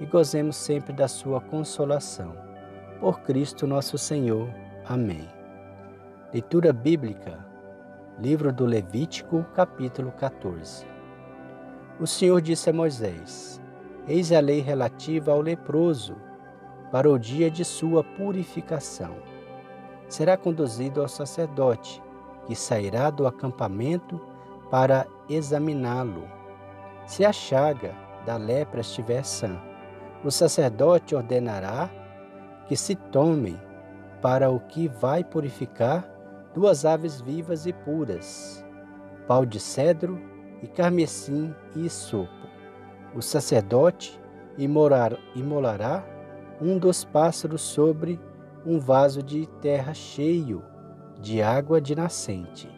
e gozemos sempre da sua consolação. Por Cristo nosso Senhor. Amém. Leitura bíblica, livro do Levítico, capítulo 14. O Senhor disse a Moisés: Eis a lei relativa ao leproso, para o dia de sua purificação. Será conduzido ao sacerdote, que sairá do acampamento para examiná-lo se a chaga da lepra estiver sã, o sacerdote ordenará que se tomem para o que vai purificar duas aves vivas e puras, pau de cedro e carmesim e sopo. O sacerdote imolará um dos pássaros sobre um vaso de terra cheio de água de nascente.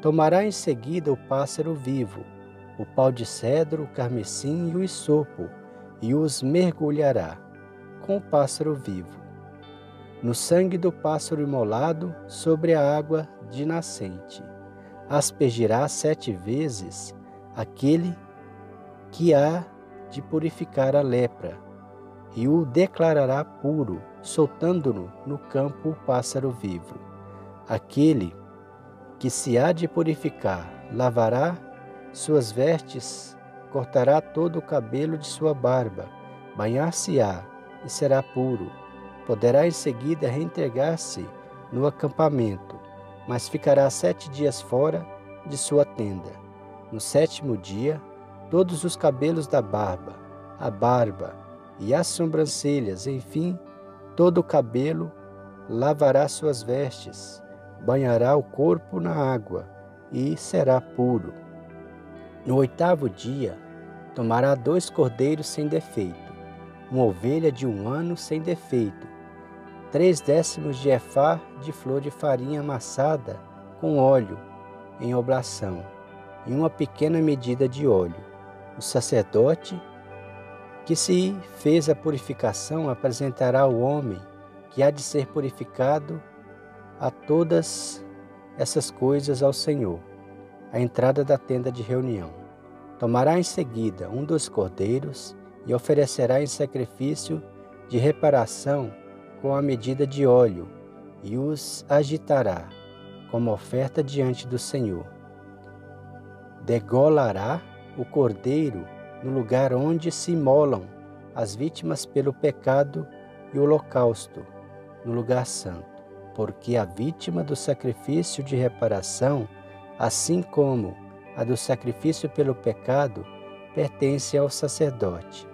Tomará em seguida o pássaro vivo o pau de cedro, o carmesim e o isopo, e os mergulhará com o pássaro vivo. No sangue do pássaro imolado sobre a água de nascente, aspergirá sete vezes aquele que há de purificar a lepra, e o declarará puro, soltando-no no campo o pássaro vivo. Aquele que se há de purificar lavará suas vestes, cortará todo o cabelo de sua barba, banhar-se-á e será puro. Poderá em seguida reintegrar-se no acampamento, mas ficará sete dias fora de sua tenda. No sétimo dia, todos os cabelos da barba, a barba e as sobrancelhas, enfim, todo o cabelo, lavará suas vestes, banhará o corpo na água e será puro. No oitavo dia, tomará dois cordeiros sem defeito, uma ovelha de um ano sem defeito, três décimos de efá de flor de farinha amassada com óleo em oblação, e uma pequena medida de óleo. O sacerdote que se fez a purificação apresentará o homem que há de ser purificado a todas essas coisas ao Senhor à entrada da tenda de reunião. Tomará em seguida um dos cordeiros e oferecerá em sacrifício de reparação com a medida de óleo e os agitará como oferta diante do Senhor. Degolará o cordeiro no lugar onde se imolam as vítimas pelo pecado e o holocausto, no lugar santo, porque a vítima do sacrifício de reparação assim como a do sacrifício pelo pecado, pertence ao sacerdote.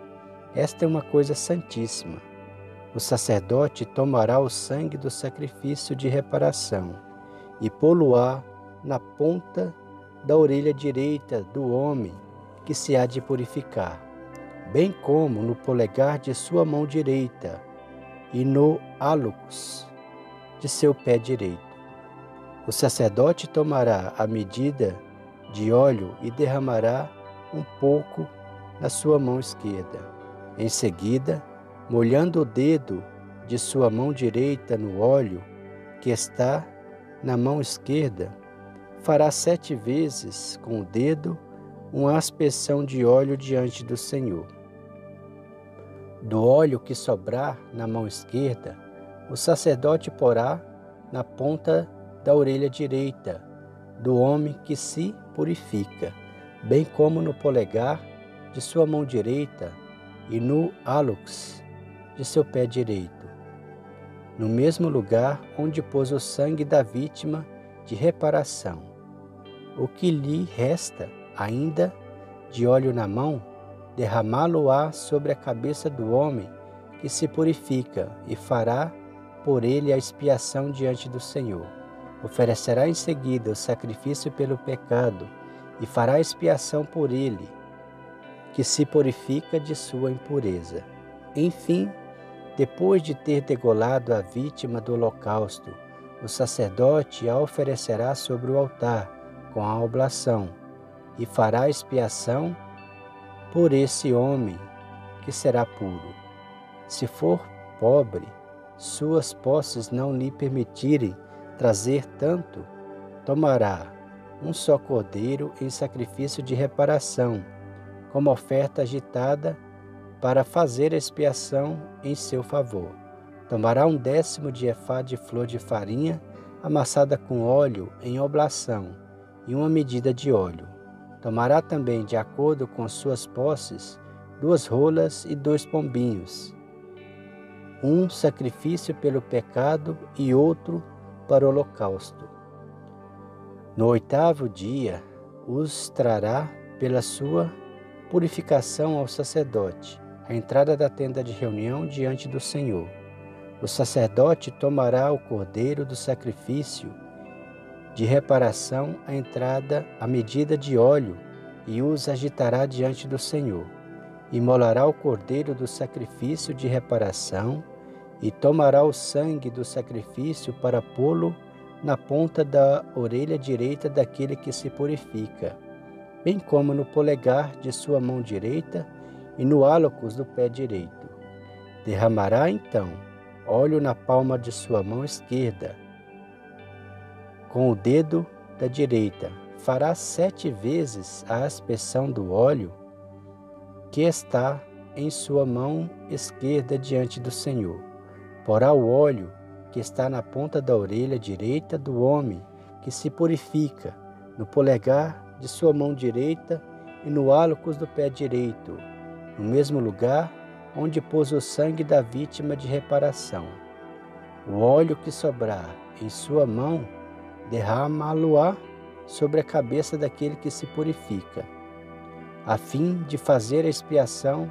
Esta é uma coisa santíssima. O sacerdote tomará o sangue do sacrifício de reparação e poluá na ponta da orelha direita do homem que se há de purificar, bem como no polegar de sua mão direita e no hálux de seu pé direito. O sacerdote tomará a medida de óleo e derramará um pouco na sua mão esquerda. Em seguida, molhando o dedo de sua mão direita no óleo que está na mão esquerda, fará sete vezes com o dedo uma aspersão de óleo diante do Senhor. Do óleo que sobrar na mão esquerda, o sacerdote porá na ponta da orelha direita do homem que se purifica, bem como no polegar de sua mão direita e no hálux de seu pé direito, no mesmo lugar onde pôs o sangue da vítima de reparação. O que lhe resta ainda de óleo na mão, derramá-lo-á sobre a cabeça do homem que se purifica e fará por ele a expiação diante do Senhor Oferecerá em seguida o sacrifício pelo pecado e fará expiação por ele. que se purifica de sua impureza. Enfim, depois de ter degolado a vítima do holocausto, o sacerdote a oferecerá sobre o altar com a oblação e fará expiação por esse homem que será puro. Se for pobre, suas posses não lhe permitirem trazer tanto, tomará um só cordeiro em sacrifício de reparação, como oferta agitada para fazer expiação em seu favor. Tomará um décimo de efá de flor de farinha amassada com óleo em oblação e uma medida de óleo. Tomará também, de acordo com suas posses, duas rolas e dois pombinhos, um sacrifício pelo pecado e outro para o holocausto. No oitavo dia, os trará pela sua purificação ao sacerdote, à entrada da tenda de reunião diante do Senhor. O sacerdote tomará o cordeiro do sacrifício de reparação à entrada à medida de óleo e os agitará diante do Senhor. Imolará o cordeiro do sacrifício de reparação e tomará o sangue do sacrifício para pô-lo na ponta da orelha direita daquele que se purifica, bem como no polegar de sua mão direita e no álocos do pé direito. Derramará então óleo na palma de sua mão esquerda. Com o dedo da direita, fará sete vezes a aspersão do óleo que está em sua mão esquerda diante do Senhor Porá o óleo que está na ponta da orelha direita do homem que se purifica, no polegar de sua mão direita e no hálocos do pé direito, no mesmo lugar onde pôs o sangue da vítima de reparação. O óleo que sobrar em sua mão, derrama-lo-á sobre a cabeça daquele que se purifica, a fim de fazer a expiação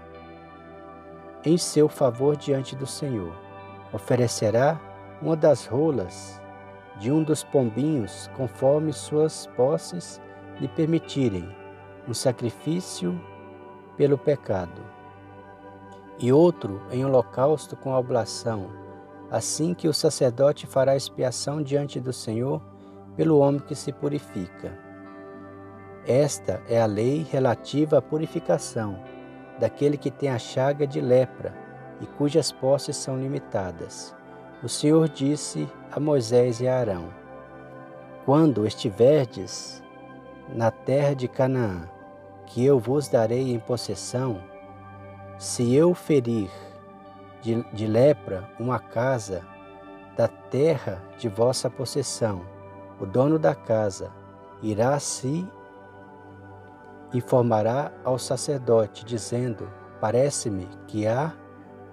em seu favor diante do Senhor oferecerá uma das rolas de um dos pombinhos, conforme suas posses lhe permitirem, um sacrifício pelo pecado, e outro em holocausto com oblação, assim que o sacerdote fará expiação diante do Senhor pelo homem que se purifica. Esta é a lei relativa à purificação daquele que tem a chaga de lepra e cujas posses são limitadas. O Senhor disse a Moisés e a Arão: Quando estiverdes na terra de Canaã, que eu vos darei em possessão, se eu ferir de, de lepra uma casa da terra de vossa possessão, o dono da casa irá se informará ao sacerdote, dizendo: Parece-me que há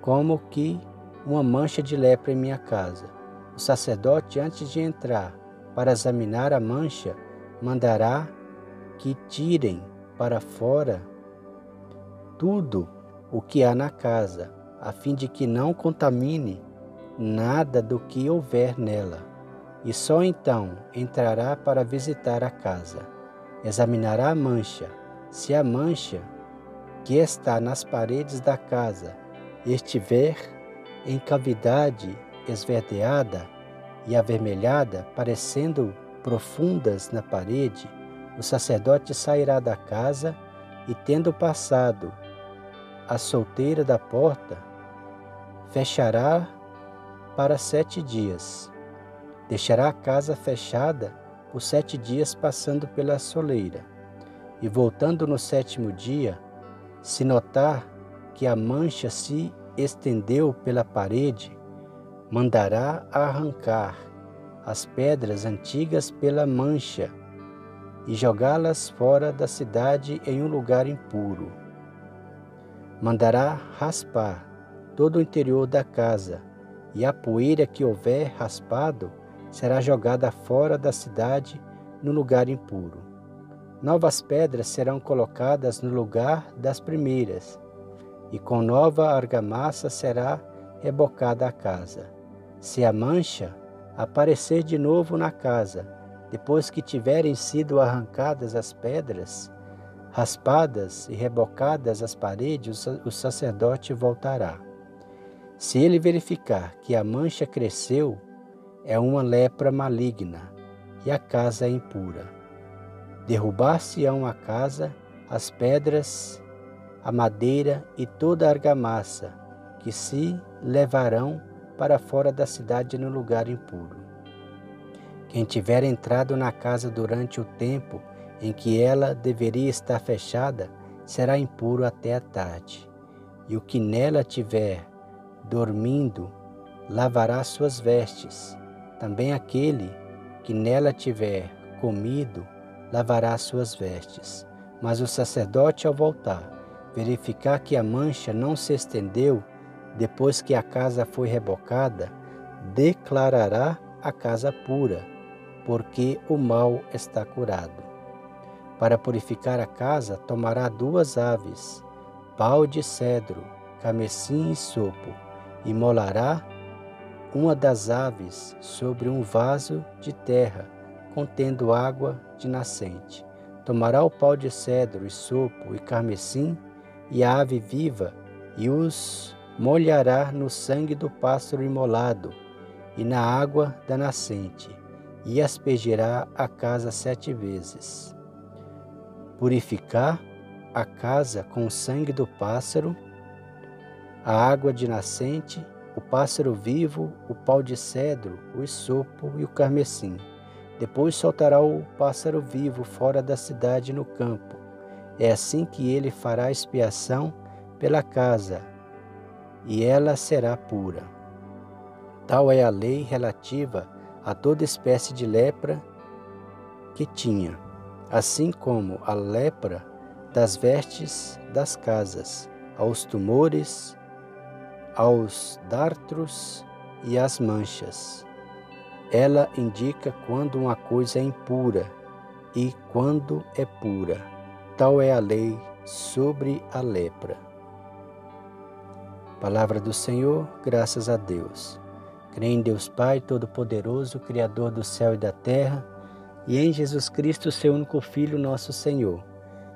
como que uma mancha de lepra em minha casa. O sacerdote, antes de entrar para examinar a mancha, mandará que tirem para fora tudo o que há na casa, a fim de que não contamine nada do que houver nela. E só então entrará para visitar a casa. Examinará a mancha. Se a mancha que está nas paredes da casa estiver em cavidade esverdeada e avermelhada, parecendo profundas na parede, o sacerdote sairá da casa e, tendo passado a solteira da porta, fechará para sete dias. Deixará a casa fechada por sete dias, passando pela soleira. E voltando no sétimo dia, se notar que a mancha se estendeu pela parede, mandará arrancar as pedras antigas pela mancha e jogá-las fora da cidade em um lugar impuro. Mandará raspar todo o interior da casa, e a poeira que houver raspado será jogada fora da cidade no lugar impuro. Novas pedras serão colocadas no lugar das primeiras, e com nova argamassa será rebocada a casa. Se a mancha aparecer de novo na casa, depois que tiverem sido arrancadas as pedras, raspadas e rebocadas as paredes, o sacerdote voltará. Se ele verificar que a mancha cresceu, é uma lepra maligna e a casa é impura. Derrubar-se-ão a casa, as pedras, a madeira e toda a argamassa, que se levarão para fora da cidade no lugar impuro. Quem tiver entrado na casa durante o tempo em que ela deveria estar fechada, será impuro até a tarde. E o que nela tiver dormindo, lavará suas vestes. Também aquele que nela tiver comido, lavará suas vestes. Mas o sacerdote, ao voltar, verificar que a mancha não se estendeu depois que a casa foi rebocada, declarará a casa pura, porque o mal está curado. Para purificar a casa, tomará duas aves, pau de cedro, camecim e sopo, e molará uma das aves sobre um vaso de terra contendo água de nascente. Tomará o pau de cedro e sopo e carmesim e a ave viva e os molhará no sangue do pássaro imolado e na água da nascente e aspergirá a casa sete vezes purificar a casa com o sangue do pássaro, a água de nascente, o pássaro vivo, o pau de cedro, o isopo e o carmesim. Depois soltará o pássaro vivo fora da cidade no campo. É assim que ele fará expiação pela casa, e ela será pura. Tal é a lei relativa a toda espécie de lepra que tinha assim como a lepra das vestes das casas, aos tumores, aos dartros e às manchas. Ela indica quando uma coisa é impura e quando é pura. Tal é a lei sobre a lepra. Palavra do Senhor, graças a Deus. Creio em Deus Pai Todo-Poderoso, Criador do céu e da terra e em Jesus Cristo, seu único Filho, nosso Senhor,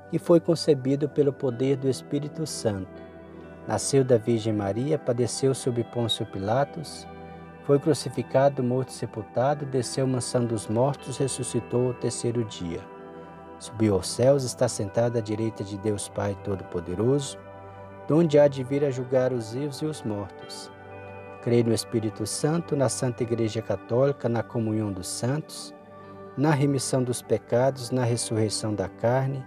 que foi concebido pelo poder do Espírito Santo. Nasceu da Virgem Maria, padeceu sob Pôncio Pilatos, foi crucificado, morto e sepultado, desceu mansão dos mortos, ressuscitou ao terceiro dia. Subiu aos céus, está sentado à direita de Deus Pai Todo-Poderoso, donde há de vir a julgar os vivos e os mortos. Creio no Espírito Santo, na Santa Igreja Católica, na comunhão dos santos, na remissão dos pecados, na ressurreição da carne,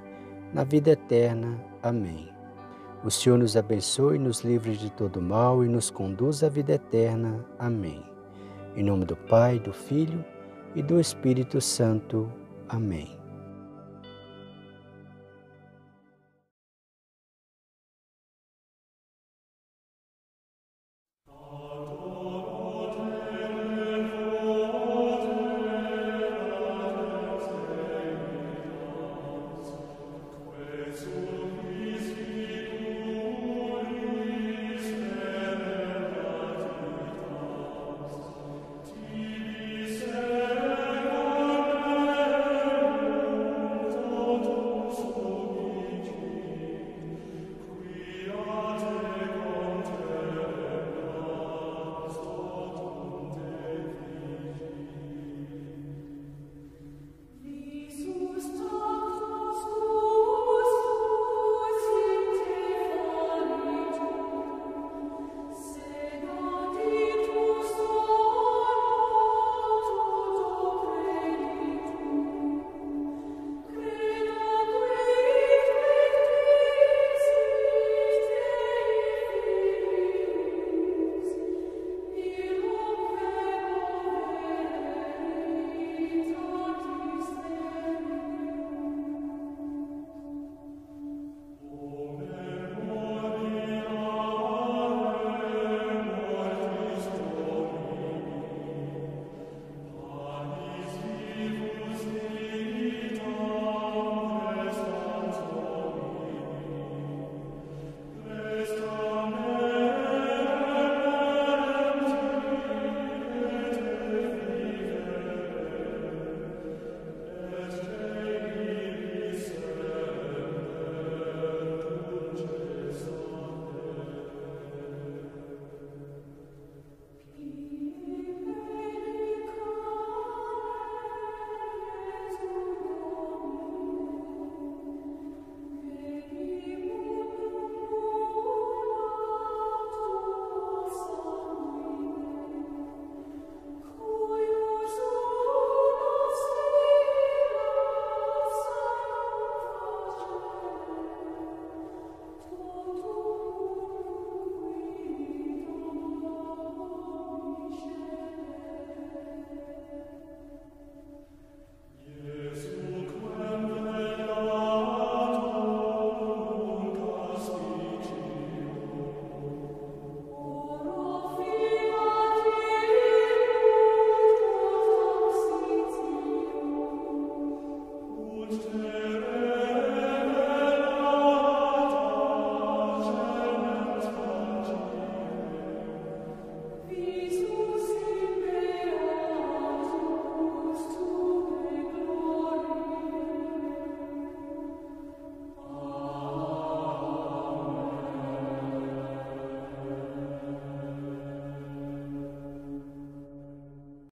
na vida eterna. Amém. O Senhor nos abençoe, nos livre de todo mal e nos conduz à vida eterna. Amém. Em nome do Pai, do Filho e do Espírito Santo. Amém.